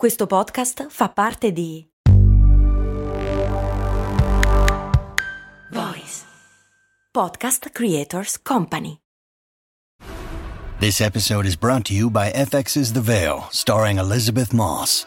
Questo podcast fa parte di Voice Podcast Creators Company. This episode is brought to you by FX's The Veil, starring Elizabeth Moss.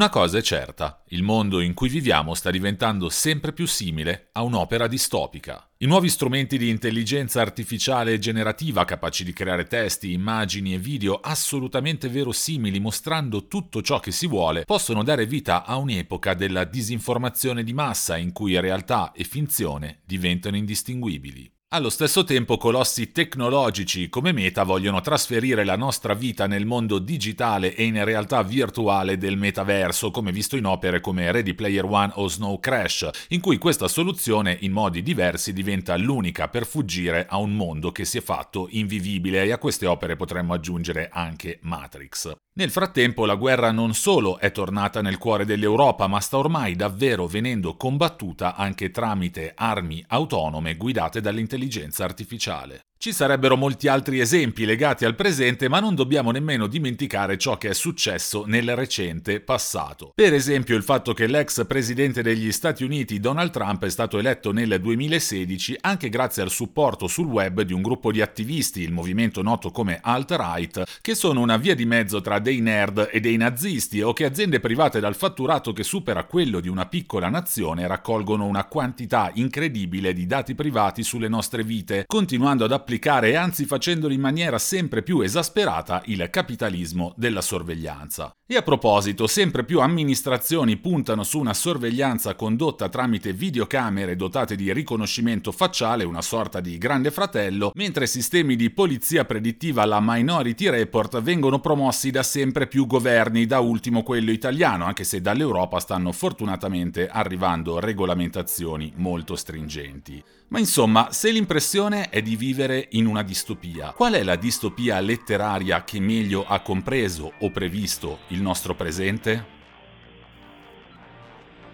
Una cosa è certa, il mondo in cui viviamo sta diventando sempre più simile a un'opera distopica. I nuovi strumenti di intelligenza artificiale generativa capaci di creare testi, immagini e video assolutamente verosimili mostrando tutto ciò che si vuole possono dare vita a un'epoca della disinformazione di massa in cui realtà e finzione diventano indistinguibili. Allo stesso tempo colossi tecnologici come Meta vogliono trasferire la nostra vita nel mondo digitale e in realtà virtuale del metaverso, come visto in opere come Ready Player One o Snow Crash, in cui questa soluzione in modi diversi diventa l'unica per fuggire a un mondo che si è fatto invivibile e a queste opere potremmo aggiungere anche Matrix. Nel frattempo la guerra non solo è tornata nel cuore dell'Europa, ma sta ormai davvero venendo combattuta anche tramite armi autonome guidate dall'intelligenza artificiale. Ci sarebbero molti altri esempi legati al presente, ma non dobbiamo nemmeno dimenticare ciò che è successo nel recente passato. Per esempio il fatto che l'ex presidente degli Stati Uniti Donald Trump è stato eletto nel 2016 anche grazie al supporto sul web di un gruppo di attivisti, il movimento noto come alt-right, che sono una via di mezzo tra dei nerd e dei nazisti o che aziende private dal fatturato che supera quello di una piccola nazione raccolgono una quantità incredibile di dati privati sulle nostre vite, continuando ad applicare applicare e anzi facendolo in maniera sempre più esasperata il capitalismo della sorveglianza. E a proposito, sempre più amministrazioni puntano su una sorveglianza condotta tramite videocamere dotate di riconoscimento facciale, una sorta di grande fratello, mentre sistemi di polizia predittiva alla Minority Report vengono promossi da sempre più governi, da ultimo quello italiano, anche se dall'Europa stanno fortunatamente arrivando regolamentazioni molto stringenti. Ma insomma, se l'impressione è di vivere in una distopia, qual è la distopia letteraria che meglio ha compreso o previsto il nostro presente?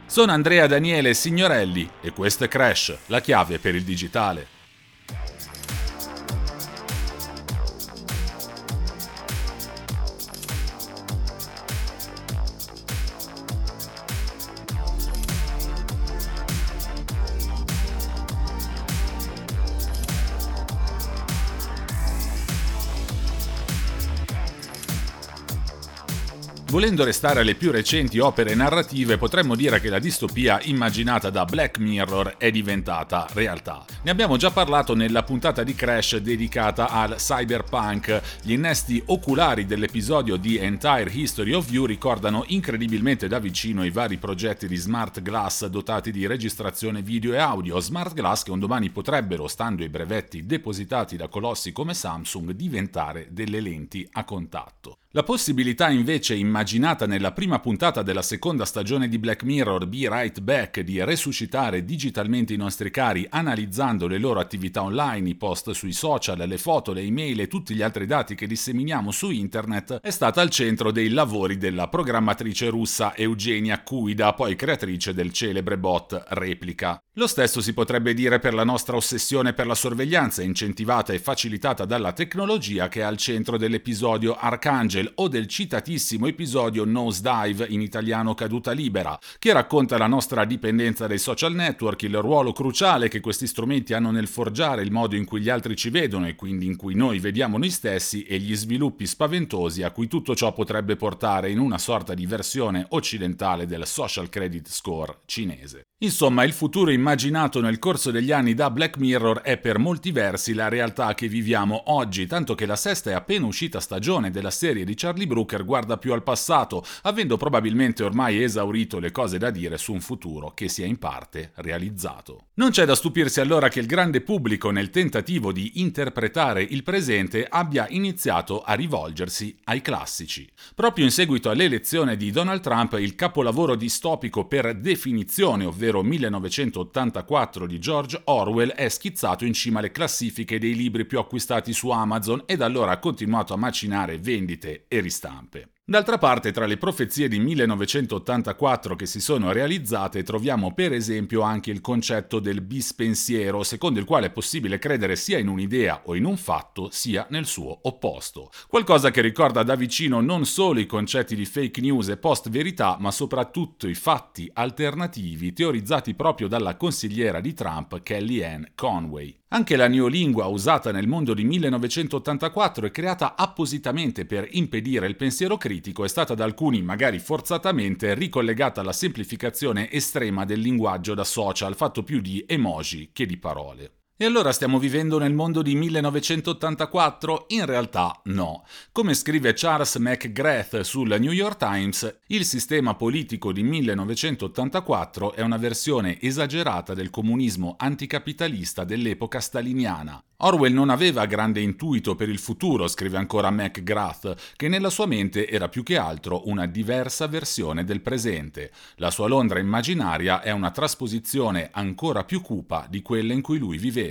Sono Andrea Daniele Signorelli e questo è Crash, la chiave per il digitale. Volendo restare alle più recenti opere narrative, potremmo dire che la distopia immaginata da Black Mirror è diventata realtà. Ne abbiamo già parlato nella puntata di Crash dedicata al cyberpunk. Gli innesti oculari dell'episodio di Entire History of You ricordano incredibilmente da vicino i vari progetti di smart glass dotati di registrazione video e audio, smart glass che un domani potrebbero, stando ai brevetti depositati da colossi come Samsung, diventare delle lenti a contatto. La possibilità invece immaginata nella prima puntata della seconda stagione di Black Mirror Be Right Back di resuscitare digitalmente i nostri cari analizzando le loro attività online, i post sui social, le foto, le email e tutti gli altri dati che disseminiamo su internet è stata al centro dei lavori della programmatrice russa Eugenia Kuida, poi creatrice del celebre bot Replica. Lo stesso si potrebbe dire per la nostra ossessione per la sorveglianza incentivata e facilitata dalla tecnologia che è al centro dell'episodio Archangel o del citatissimo episodio Nosedive, in italiano Caduta Libera, che racconta la nostra dipendenza dai social network, il ruolo cruciale che questi strumenti hanno nel forgiare il modo in cui gli altri ci vedono e quindi in cui noi vediamo noi stessi e gli sviluppi spaventosi a cui tutto ciò potrebbe portare in una sorta di versione occidentale del social credit score cinese. Insomma, il futuro immaginato nel corso degli anni da Black Mirror è per molti versi la realtà che viviamo oggi, tanto che la sesta e appena uscita stagione della serie di Charlie Brooker guarda più al passato avendo probabilmente ormai esaurito le cose da dire su un futuro che si è in parte realizzato. Non c'è da stupirsi allora che il grande pubblico nel tentativo di interpretare il presente abbia iniziato a rivolgersi ai classici. Proprio in seguito all'elezione di Donald Trump, il capolavoro distopico per definizione, ovvero 1984 di George Orwell, è schizzato in cima alle classifiche dei libri più acquistati su Amazon e da allora ha continuato a macinare vendite e ristampe. D'altra parte, tra le profezie di 1984 che si sono realizzate, troviamo per esempio anche il concetto del bispensiero, secondo il quale è possibile credere sia in un'idea o in un fatto, sia nel suo opposto. Qualcosa che ricorda da vicino non solo i concetti di fake news e post-verità, ma soprattutto i fatti alternativi teorizzati proprio dalla consigliera di Trump, Kellyanne Conway. Anche la neolingua usata nel mondo di 1984 e creata appositamente per impedire il pensiero critico è stata da alcuni, magari forzatamente, ricollegata alla semplificazione estrema del linguaggio da social, fatto più di emoji che di parole. E allora stiamo vivendo nel mondo di 1984? In realtà no. Come scrive Charles McGrath sul New York Times, il sistema politico di 1984 è una versione esagerata del comunismo anticapitalista dell'epoca staliniana. Orwell non aveva grande intuito per il futuro, scrive ancora McGrath, che nella sua mente era più che altro una diversa versione del presente. La sua Londra immaginaria è una trasposizione ancora più cupa di quella in cui lui viveva.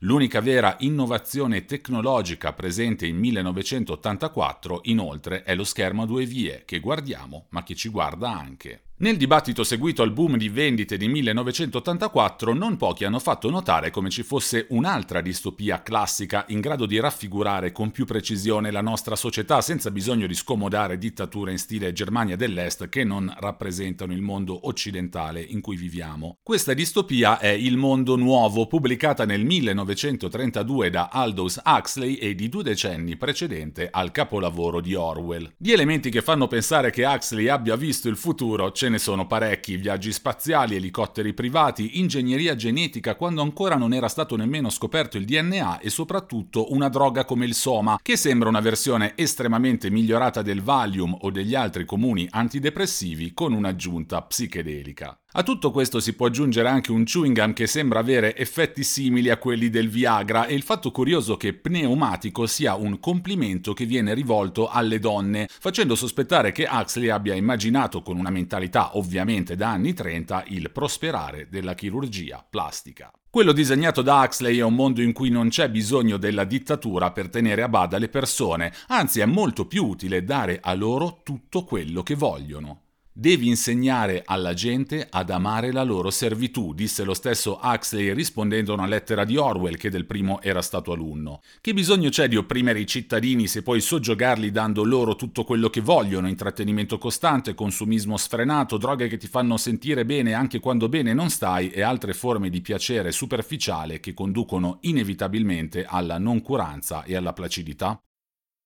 L'unica vera innovazione tecnologica presente in 1984, inoltre, è lo schermo a due vie, che guardiamo, ma che ci guarda anche. Nel dibattito seguito al boom di vendite di 1984, non pochi hanno fatto notare come ci fosse un'altra distopia classica in grado di raffigurare con più precisione la nostra società senza bisogno di scomodare dittature in stile Germania dell'Est che non rappresentano il mondo occidentale in cui viviamo. Questa distopia è Il mondo nuovo, pubblicata nel 1932 da Aldous Huxley e di due decenni precedente al capolavoro di Orwell. Gli elementi che fanno pensare che Huxley abbia visto il futuro ce ne sono parecchi, viaggi spaziali, elicotteri privati, ingegneria genetica quando ancora non era stato nemmeno scoperto il DNA e soprattutto una droga come il Soma, che sembra una versione estremamente migliorata del Valium o degli altri comuni antidepressivi con un'aggiunta psichedelica. A tutto questo si può aggiungere anche un chewing gum che sembra avere effetti simili a quelli del Viagra e il fatto curioso che pneumatico sia un complimento che viene rivolto alle donne, facendo sospettare che Huxley abbia immaginato con una mentalità ovviamente da anni 30 il prosperare della chirurgia plastica. Quello disegnato da Huxley è un mondo in cui non c'è bisogno della dittatura per tenere a bada le persone, anzi è molto più utile dare a loro tutto quello che vogliono. Devi insegnare alla gente ad amare la loro servitù, disse lo stesso Huxley rispondendo a una lettera di Orwell che del primo era stato alunno. Che bisogno c'è di opprimere i cittadini se puoi soggiogarli dando loro tutto quello che vogliono, intrattenimento costante, consumismo sfrenato, droghe che ti fanno sentire bene anche quando bene non stai e altre forme di piacere superficiale che conducono inevitabilmente alla noncuranza e alla placidità?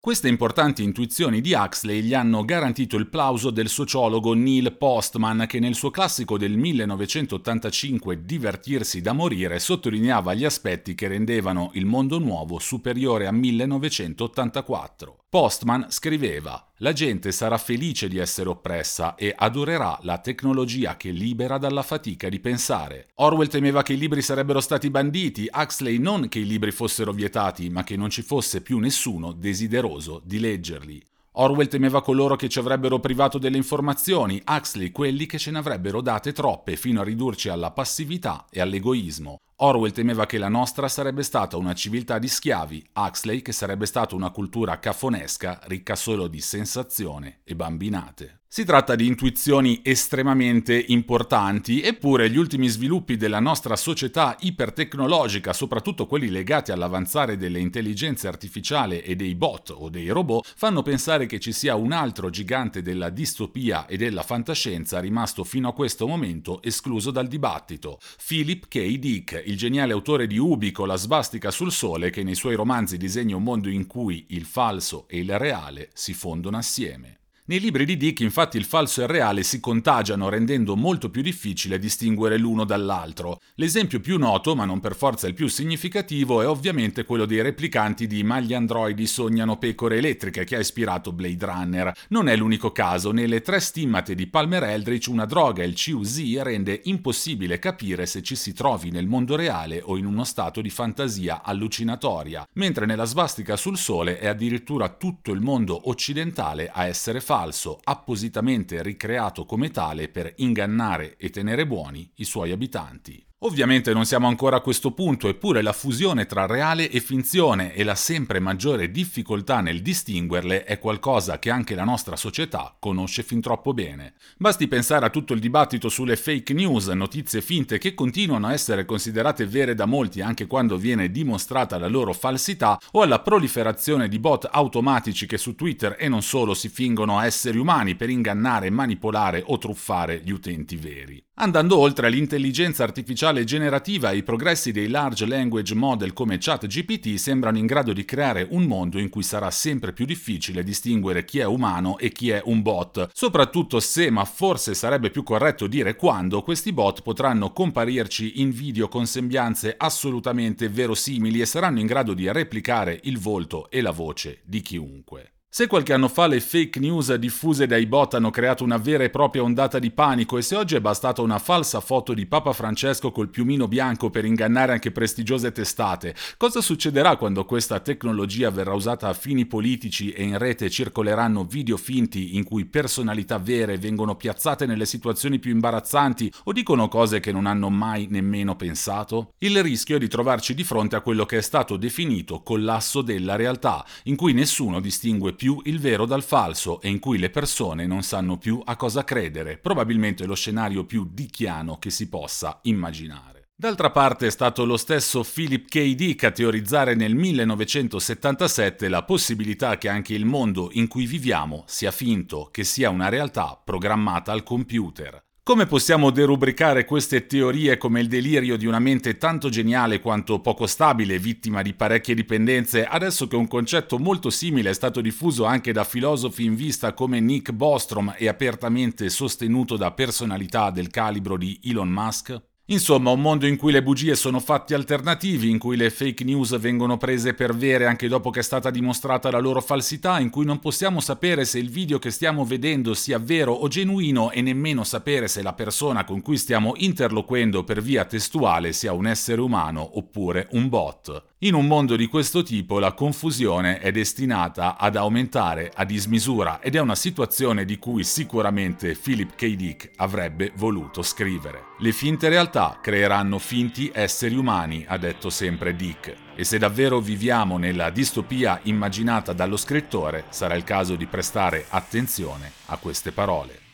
Queste importanti intuizioni di Huxley gli hanno garantito il plauso del sociologo Neil Postman che nel suo classico del 1985 Divertirsi da morire sottolineava gli aspetti che rendevano il mondo nuovo superiore a 1984. Postman scriveva La gente sarà felice di essere oppressa e adorerà la tecnologia che libera dalla fatica di pensare. Orwell temeva che i libri sarebbero stati banditi, Huxley non che i libri fossero vietati, ma che non ci fosse più nessuno desideroso di leggerli. Orwell temeva coloro che ci avrebbero privato delle informazioni, Huxley quelli che ce ne avrebbero date troppe fino a ridurci alla passività e all'egoismo. Orwell temeva che la nostra sarebbe stata una civiltà di schiavi, Huxley che sarebbe stata una cultura cafonesca ricca solo di sensazione e bambinate. Si tratta di intuizioni estremamente importanti, eppure gli ultimi sviluppi della nostra società ipertecnologica, soprattutto quelli legati all'avanzare delle intelligenze artificiali e dei bot o dei robot, fanno pensare che ci sia un altro gigante della distopia e della fantascienza rimasto fino a questo momento escluso dal dibattito. Philip K. Dick, il geniale autore di Ubico, la svastica sul sole, che nei suoi romanzi disegna un mondo in cui il falso e il reale si fondono assieme. Nei libri di Dick infatti il falso e il reale si contagiano rendendo molto più difficile distinguere l'uno dall'altro. L'esempio più noto, ma non per forza il più significativo, è ovviamente quello dei replicanti di Ma gli androidi sognano pecore elettriche che ha ispirato Blade Runner. Non è l'unico caso, nelle tre stimmate di Palmer Eldritch una droga, il CUZ, rende impossibile capire se ci si trovi nel mondo reale o in uno stato di fantasia allucinatoria, mentre nella svastica sul sole è addirittura tutto il mondo occidentale a essere falso falso appositamente ricreato come tale per ingannare e tenere buoni i suoi abitanti. Ovviamente non siamo ancora a questo punto, eppure la fusione tra reale e finzione e la sempre maggiore difficoltà nel distinguerle è qualcosa che anche la nostra società conosce fin troppo bene. Basti pensare a tutto il dibattito sulle fake news, notizie finte che continuano a essere considerate vere da molti anche quando viene dimostrata la loro falsità, o alla proliferazione di bot automatici che su Twitter e non solo si fingono esseri umani per ingannare, manipolare o truffare gli utenti veri. Andando oltre l'intelligenza artificiale generativa, i progressi dei large language model come ChatGPT sembrano in grado di creare un mondo in cui sarà sempre più difficile distinguere chi è umano e chi è un bot, soprattutto se, ma forse sarebbe più corretto dire quando, questi bot potranno comparirci in video con sembianze assolutamente verosimili e saranno in grado di replicare il volto e la voce di chiunque. Se qualche anno fa le fake news diffuse dai bot hanno creato una vera e propria ondata di panico e se oggi è bastata una falsa foto di Papa Francesco col piumino bianco per ingannare anche prestigiose testate, cosa succederà quando questa tecnologia verrà usata a fini politici e in rete circoleranno video finti in cui personalità vere vengono piazzate nelle situazioni più imbarazzanti o dicono cose che non hanno mai nemmeno pensato? Il rischio è di trovarci di fronte a quello che è stato definito collasso della realtà, in cui nessuno distingue più il vero dal falso e in cui le persone non sanno più a cosa credere, probabilmente lo scenario più dichiano che si possa immaginare. D'altra parte è stato lo stesso Philip K. Dick a teorizzare nel 1977 la possibilità che anche il mondo in cui viviamo sia finto, che sia una realtà programmata al computer. Come possiamo derubricare queste teorie come il delirio di una mente tanto geniale quanto poco stabile, vittima di parecchie dipendenze, adesso che un concetto molto simile è stato diffuso anche da filosofi in vista come Nick Bostrom e apertamente sostenuto da personalità del calibro di Elon Musk? Insomma, un mondo in cui le bugie sono fatti alternativi, in cui le fake news vengono prese per vere anche dopo che è stata dimostrata la loro falsità, in cui non possiamo sapere se il video che stiamo vedendo sia vero o genuino e nemmeno sapere se la persona con cui stiamo interloquendo per via testuale sia un essere umano oppure un bot. In un mondo di questo tipo la confusione è destinata ad aumentare a dismisura ed è una situazione di cui sicuramente Philip K. Dick avrebbe voluto scrivere. Le finte realtà creeranno finti esseri umani, ha detto sempre Dick, e se davvero viviamo nella distopia immaginata dallo scrittore, sarà il caso di prestare attenzione a queste parole.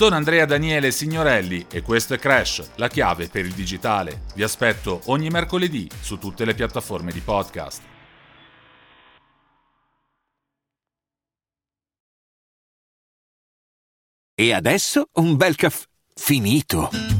Sono Andrea Daniele Signorelli e questo è Crash, la chiave per il digitale. Vi aspetto ogni mercoledì su tutte le piattaforme di podcast. E adesso un bel caffè finito.